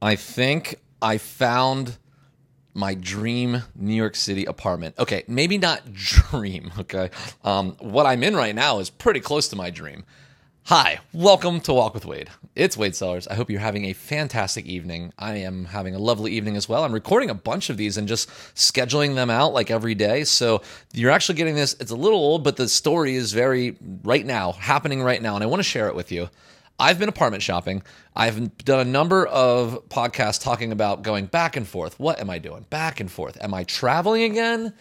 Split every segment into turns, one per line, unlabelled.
I think I found my dream New York City apartment. Okay, maybe not dream, okay? Um, what I'm in right now is pretty close to my dream. Hi, welcome to Walk with Wade. It's Wade Sellers. I hope you're having a fantastic evening. I am having a lovely evening as well. I'm recording a bunch of these and just scheduling them out like every day. So you're actually getting this. It's a little old, but the story is very right now, happening right now. And I want to share it with you. I've been apartment shopping. I've done a number of podcasts talking about going back and forth. What am I doing? Back and forth. Am I traveling again?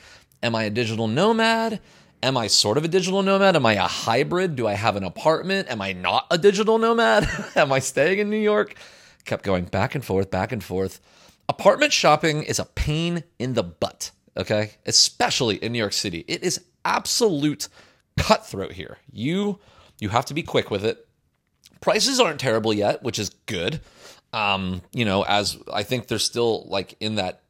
Am I a digital nomad? Am I sort of a digital nomad? Am I a hybrid? Do I have an apartment? Am I not a digital nomad? am I staying in New York? Kept going back and forth, back and forth. Apartment shopping is a pain in the butt, okay? Especially in New York City. It is absolute cutthroat here. You you have to be quick with it Prices aren't terrible yet, which is good. Um, you know, as I think they're still like in that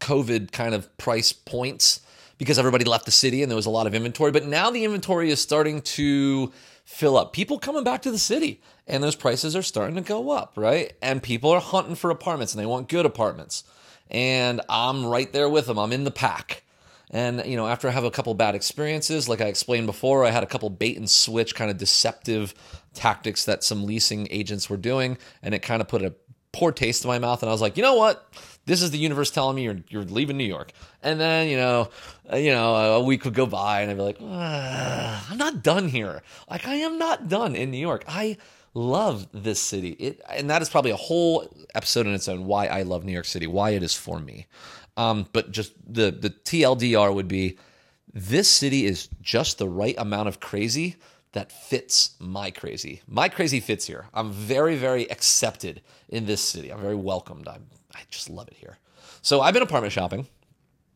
COVID kind of price points because everybody left the city and there was a lot of inventory. But now the inventory is starting to fill up. People coming back to the city and those prices are starting to go up, right? And people are hunting for apartments and they want good apartments. And I'm right there with them. I'm in the pack. And, you know, after I have a couple bad experiences, like I explained before, I had a couple bait and switch kind of deceptive tactics that some leasing agents were doing. And it kind of put a poor taste in my mouth. And I was like, you know what? This is the universe telling me you're, you're leaving New York. And then, you know, uh, you know, a week would go by and I'd be like, I'm not done here. Like I am not done in New York. I love this city. It, and that is probably a whole episode in its own why I love New York City, why it is for me. Um, but just the the TLDR would be this city is just the right amount of crazy that fits my crazy. My crazy fits here. I'm very, very accepted in this city. I'm very welcomed. I'm, I just love it here. So I've been apartment shopping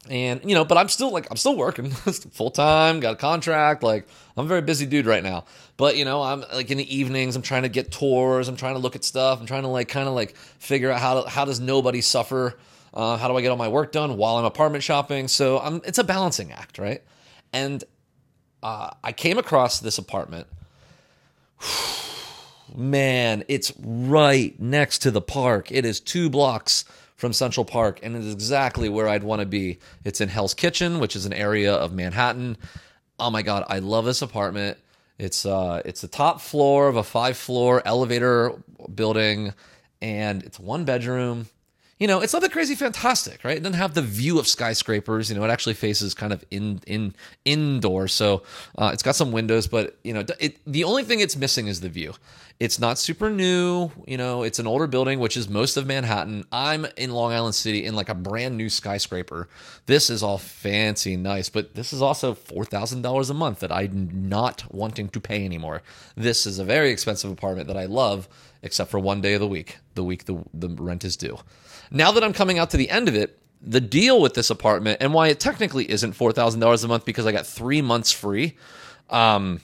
and you know but i'm still like i'm still working full time got a contract like i'm a very busy dude right now but you know i'm like in the evenings i'm trying to get tours i'm trying to look at stuff i'm trying to like kind of like figure out how to, how does nobody suffer uh, how do I get all my work done while I'm apartment shopping? So I'm, it's a balancing act, right? And uh, I came across this apartment. Man, it's right next to the park. It is two blocks from Central Park, and it is exactly where I'd want to be. It's in Hell's Kitchen, which is an area of Manhattan. Oh my god, I love this apartment. It's uh, it's the top floor of a five floor elevator building, and it's one bedroom you know, it's nothing crazy fantastic, right? It doesn't have the view of skyscrapers. You know, it actually faces kind of in in indoor, so uh, it's got some windows, but you know, it, the only thing it's missing is the view. It's not super new. You know, it's an older building, which is most of Manhattan. I'm in Long Island City in like a brand new skyscraper. This is all fancy nice, but this is also four thousand dollars a month that I'm not wanting to pay anymore. This is a very expensive apartment that I love, except for one day of the week, the week the the rent is due. Now that I'm coming out to the end of it, the deal with this apartment and why it technically isn't $4,000 a month because I got three months free. Um,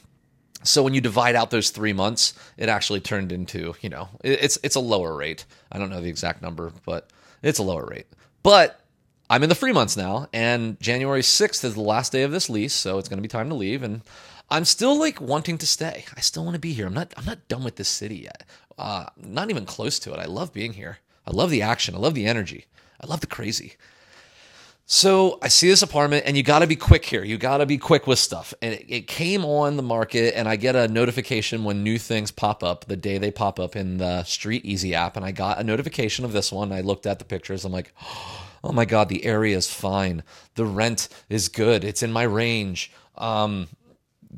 so when you divide out those three months, it actually turned into, you know, it's it's a lower rate. I don't know the exact number, but it's a lower rate. But I'm in the free months now, and January 6th is the last day of this lease, so it's going to be time to leave. And I'm still like wanting to stay. I still want to be here. I'm not. I'm not done with this city yet. Uh, not even close to it. I love being here. I love the action. I love the energy. I love the crazy. So I see this apartment, and you got to be quick here. You got to be quick with stuff. And it, it, came on the market, and I get a notification when new things pop up the day they pop up in the StreetEasy app. And I got a notification of this one. I looked at the pictures. I'm like, oh my God, the area is fine. The rent is good. It's in my range. Um,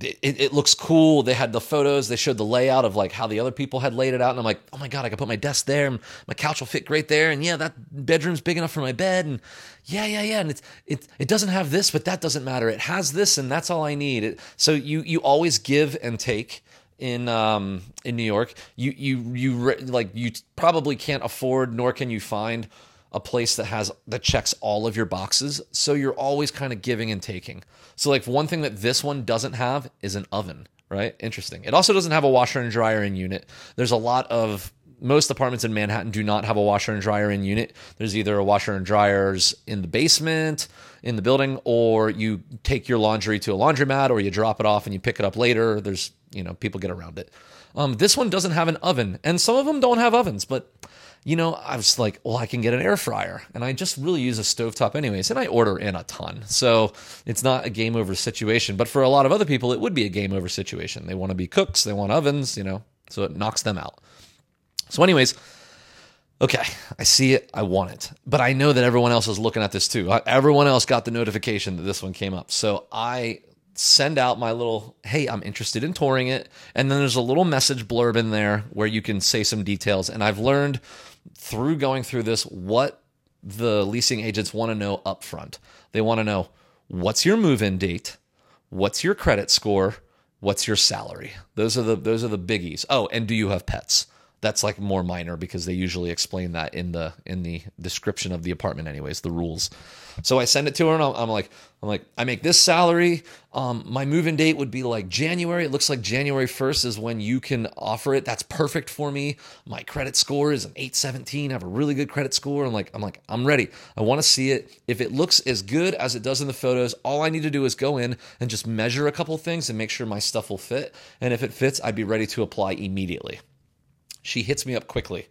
it, it, looks cool. They had the photos. They showed the layout of like how the other people had laid it out, and I'm like, oh my god, I can put my desk there, and my couch will fit great there, and yeah, that bedroom's big enough for my bed, and yeah, yeah, yeah, and it's it it doesn't have this, but that doesn't matter. It has this, and that's all I need. It, so you you always give and take in um in New York. You you you like you probably can't afford, nor can you find a place that has that checks all of your boxes. So you're always kind of giving and taking. So like one thing that this one doesn't have is an oven, right? Interesting. It also doesn't have a washer and dryer in unit. There's a lot of most apartments in Manhattan do not have a washer and dryer in unit. There's either a washer and dryers in the basement in the building or you take your laundry to a laundromat or you drop it off and you pick it up later. There's, you know, people get around it. Um, this one doesn't have an oven and some of them don't have ovens, but you know, I was like, well, I can get an air fryer. And I just really use a stovetop anyways. And I order in a ton. So it's not a game over situation. But for a lot of other people, it would be a game over situation. They want to be cooks, they want ovens, you know, so it knocks them out. So, anyways, okay, I see it, I want it. But I know that everyone else is looking at this too. Uh, everyone else got the notification that this one came up. So I send out my little, hey, I'm interested in touring it. And then there's a little message blurb in there where you can say some details. And I've learned through going through this what the leasing agents want to know up front. They want to know what's your move in date, what's your credit score, what's your salary. Those are the those are the biggies. Oh, and do you have pets? That's like more minor because they usually explain that in the in the description of the apartment anyways the rules. So i send it to her and i'm, I'm like i'm like i make this salary. Um, my move-in date would be like january. It looks like january 1st is when you can offer it. That's perfect for me. My credit score is an 817 i have a really good credit score. I'm like i'm like i'm ready. I want to see it. If it looks as good as it does in the photos all i need to do is go in and just measure a couple things and make sure my stuff will fit. And if it fits i'd be ready to apply immediately she hits me up quickly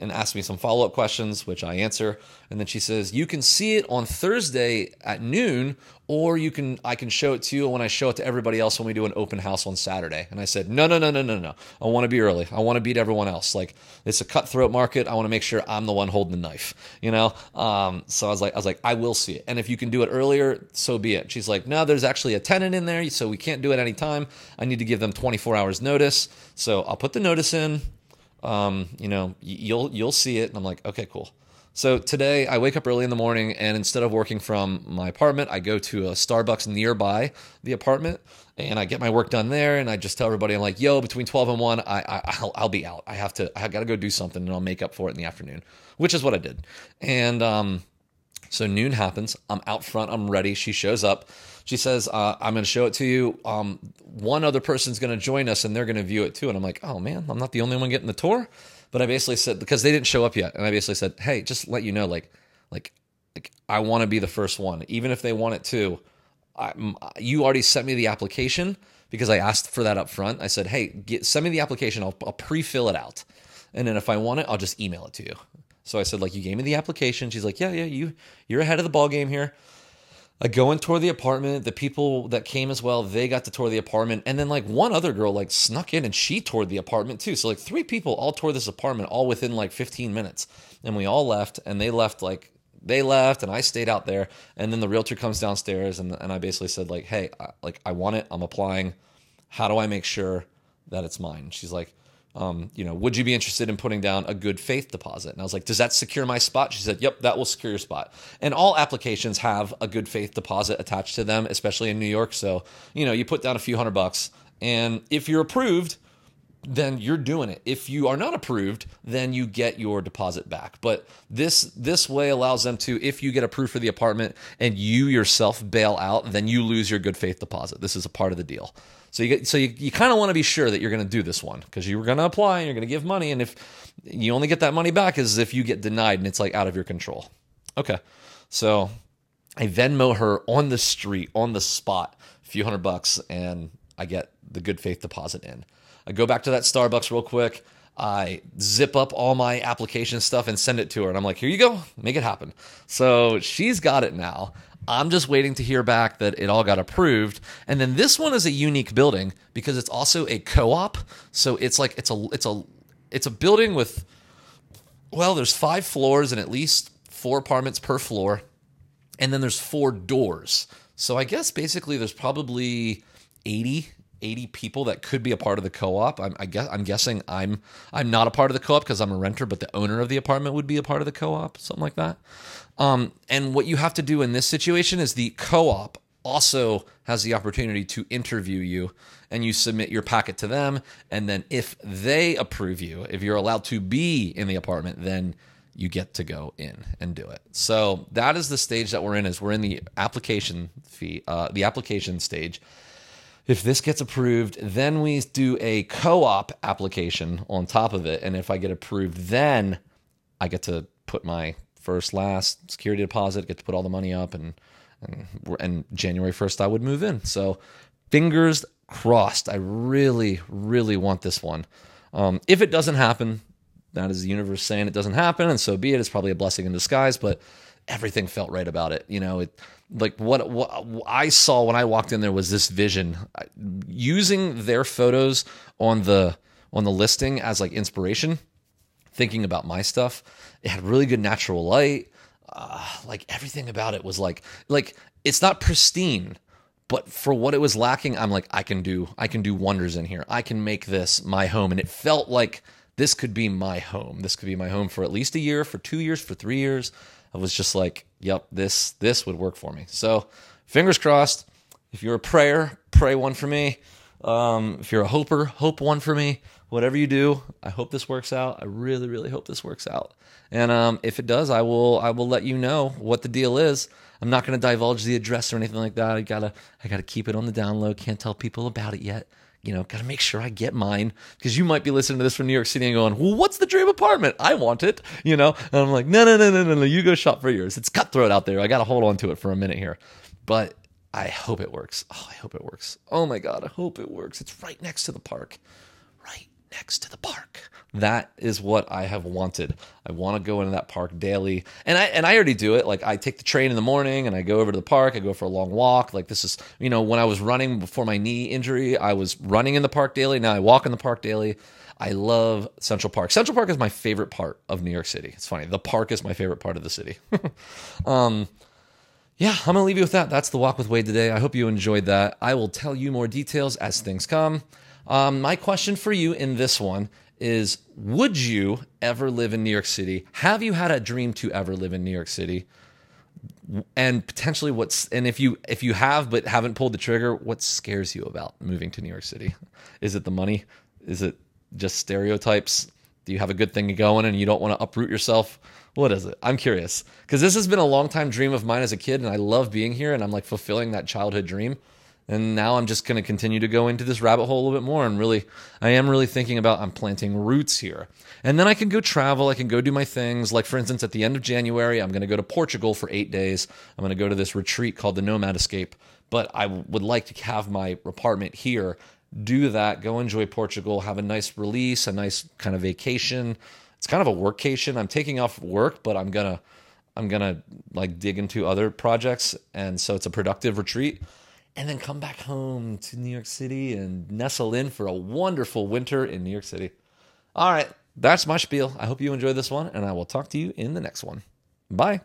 and asks me some follow up questions, which I answer. And then she says, "You can see it on Thursday at noon, or you can I can show it to you when I show it to everybody else when we do an open house on Saturday." And I said, "No, no, no, no, no, no. I want to be early. I want to beat everyone else. Like it's a cutthroat market. I want to make sure I'm the one holding the knife. You know." Um, so I was like, I was like, I will see it, and if you can do it earlier, so be it. She's like, "No, there's actually a tenant in there, so we can't do it anytime. I need to give them 24 hours notice. So I'll put the notice in." Um, you know, you'll you'll see it. And I'm like, okay, cool. So today I wake up early in the morning and instead of working from my apartment, I go to a Starbucks nearby the apartment and I get my work done there. And I just tell everybody, I'm like, yo, between 12 and 1, I, I, I'll, I'll be out. I have to, I got to go do something and I'll make up for it in the afternoon, which is what I did. And um, so noon happens. I'm out front. I'm ready. She shows up. She says, uh, I'm going to show it to you. Um, one other person's going to join us and they're going to view it too. And I'm like, oh man, I'm not the only one getting the tour. But I basically said, because they didn't show up yet. And I basically said, hey, just let you know, like, like, like I want to be the first one, even if they want it too. I, you already sent me the application because I asked for that up front. I said, hey, get, send me the application. I'll, I'll pre fill it out. And then if I want it, I'll just email it to you. So I said, like, you gave me the application. She's like, yeah, yeah, you, you're ahead of the ball game here. I go and tour the apartment. The people that came as well, they got to tour the apartment. And then like one other girl like snuck in and she toured the apartment too. So like three people all toured this apartment all within like 15 minutes. And we all left and they left like they left and I stayed out there. And then the realtor comes downstairs and, and I basically said like, hey, I, like I want it. I'm applying. How do I make sure that it's mine? She's like, um, you know, would you be interested in putting down a good faith deposit? And I was like, does that secure my spot? She said, yep, that will secure your spot. And all applications have a good faith deposit attached to them, especially in New York. So, you know, you put down a few hundred bucks, and if you're approved, then you're doing it. If you are not approved, then you get your deposit back. But this this way allows them to if you get approved for the apartment and you yourself bail out, then you lose your good faith deposit. This is a part of the deal. So you get, so you, you kind of want to be sure that you're going to do this one because you're going to apply and you're going to give money, and if you only get that money back is if you get denied and it's like out of your control. Okay, so I Venmo her on the street on the spot, a few hundred bucks, and I get the good faith deposit in. I go back to that Starbucks real quick. I zip up all my application stuff and send it to her. And I'm like, here you go, make it happen. So she's got it now. I'm just waiting to hear back that it all got approved. And then this one is a unique building because it's also a co-op. So it's like it's a it's a it's a building with well, there's five floors and at least four apartments per floor. And then there's four doors. So I guess basically there's probably 80 80 people that could be a part of the co-op. I'm, I guess I'm guessing I'm I'm not a part of the co-op because I'm a renter, but the owner of the apartment would be a part of the co-op, something like that. Um, and what you have to do in this situation is the co-op also has the opportunity to interview you and you submit your packet to them and then if they approve you if you're allowed to be in the apartment then you get to go in and do it so that is the stage that we're in is we're in the application fee uh, the application stage if this gets approved, then we do a co op application on top of it. And if I get approved, then I get to put my first, last security deposit, get to put all the money up, and, and, and January 1st, I would move in. So fingers crossed. I really, really want this one. Um, if it doesn't happen, that is the universe saying it doesn't happen, and so be it. It's probably a blessing in disguise, but everything felt right about it. You know, it like what what I saw when I walked in there was this vision using their photos on the on the listing as like inspiration, thinking about my stuff. It had really good natural light. Uh, like everything about it was like like it's not pristine but for what it was lacking i'm like i can do i can do wonders in here i can make this my home and it felt like this could be my home this could be my home for at least a year for two years for three years i was just like yep this this would work for me. So fingers crossed. If you're a prayer pray one for me. Um, if you're a hoper hope one for me. Whatever you do i hope this works out. I really really hope this works out. And um, if it does i will i will let you know what the deal is. I'm not going to divulge the address or anything like that. I gotta I gotta keep it on the down low. Can't tell people about it yet. You know, gotta make sure I get mine because you might be listening to this from New York City and going, "Well, what's the dream apartment? I want it." You know, and I'm like, "No, no, no, no, no, no. You go shop for yours. It's cutthroat out there. I gotta hold on to it for a minute here." But I hope it works. Oh, I hope it works. Oh my god, I hope it works. It's right next to the park. Right next to the park. That is what I have wanted. I want to go into that park daily. And I and I already do it. Like I take the train in the morning and I go over to the park, I go for a long walk. Like this is, you know, when I was running before my knee injury, I was running in the park daily. Now I walk in the park daily. I love Central Park. Central Park is my favorite part of New York City. It's funny. The park is my favorite part of the city. um yeah, I'm going to leave you with that. That's the walk with Wade today. I hope you enjoyed that. I will tell you more details as things come. Um, my question for you in this one is Would you ever live in New York City? Have you had a dream to ever live in New York City? And potentially what's and if you if you have but haven't pulled the trigger, what scares you about moving to New York City? Is it the money? Is it just stereotypes? Do you have a good thing going and you don't want to uproot yourself? What is it? I'm curious because this has been a long time dream of mine as a kid, and I love being here, and I'm like fulfilling that childhood dream. And now I'm just going to continue to go into this rabbit hole a little bit more. And really, I am really thinking about I'm planting roots here. And then I can go travel. I can go do my things. Like, for instance, at the end of January, I'm going to go to Portugal for eight days. I'm going to go to this retreat called the Nomad Escape. But I would like to have my apartment here, do that, go enjoy Portugal, have a nice release, a nice kind of vacation. It's kind of a workcation. I'm taking off work, but I'm going to. I'm gonna like dig into other projects, and so it's a productive retreat and then come back home to New York City and nestle in for a wonderful winter in New York City. All right, that's my spiel. I hope you enjoyed this one, and I will talk to you in the next one. Bye.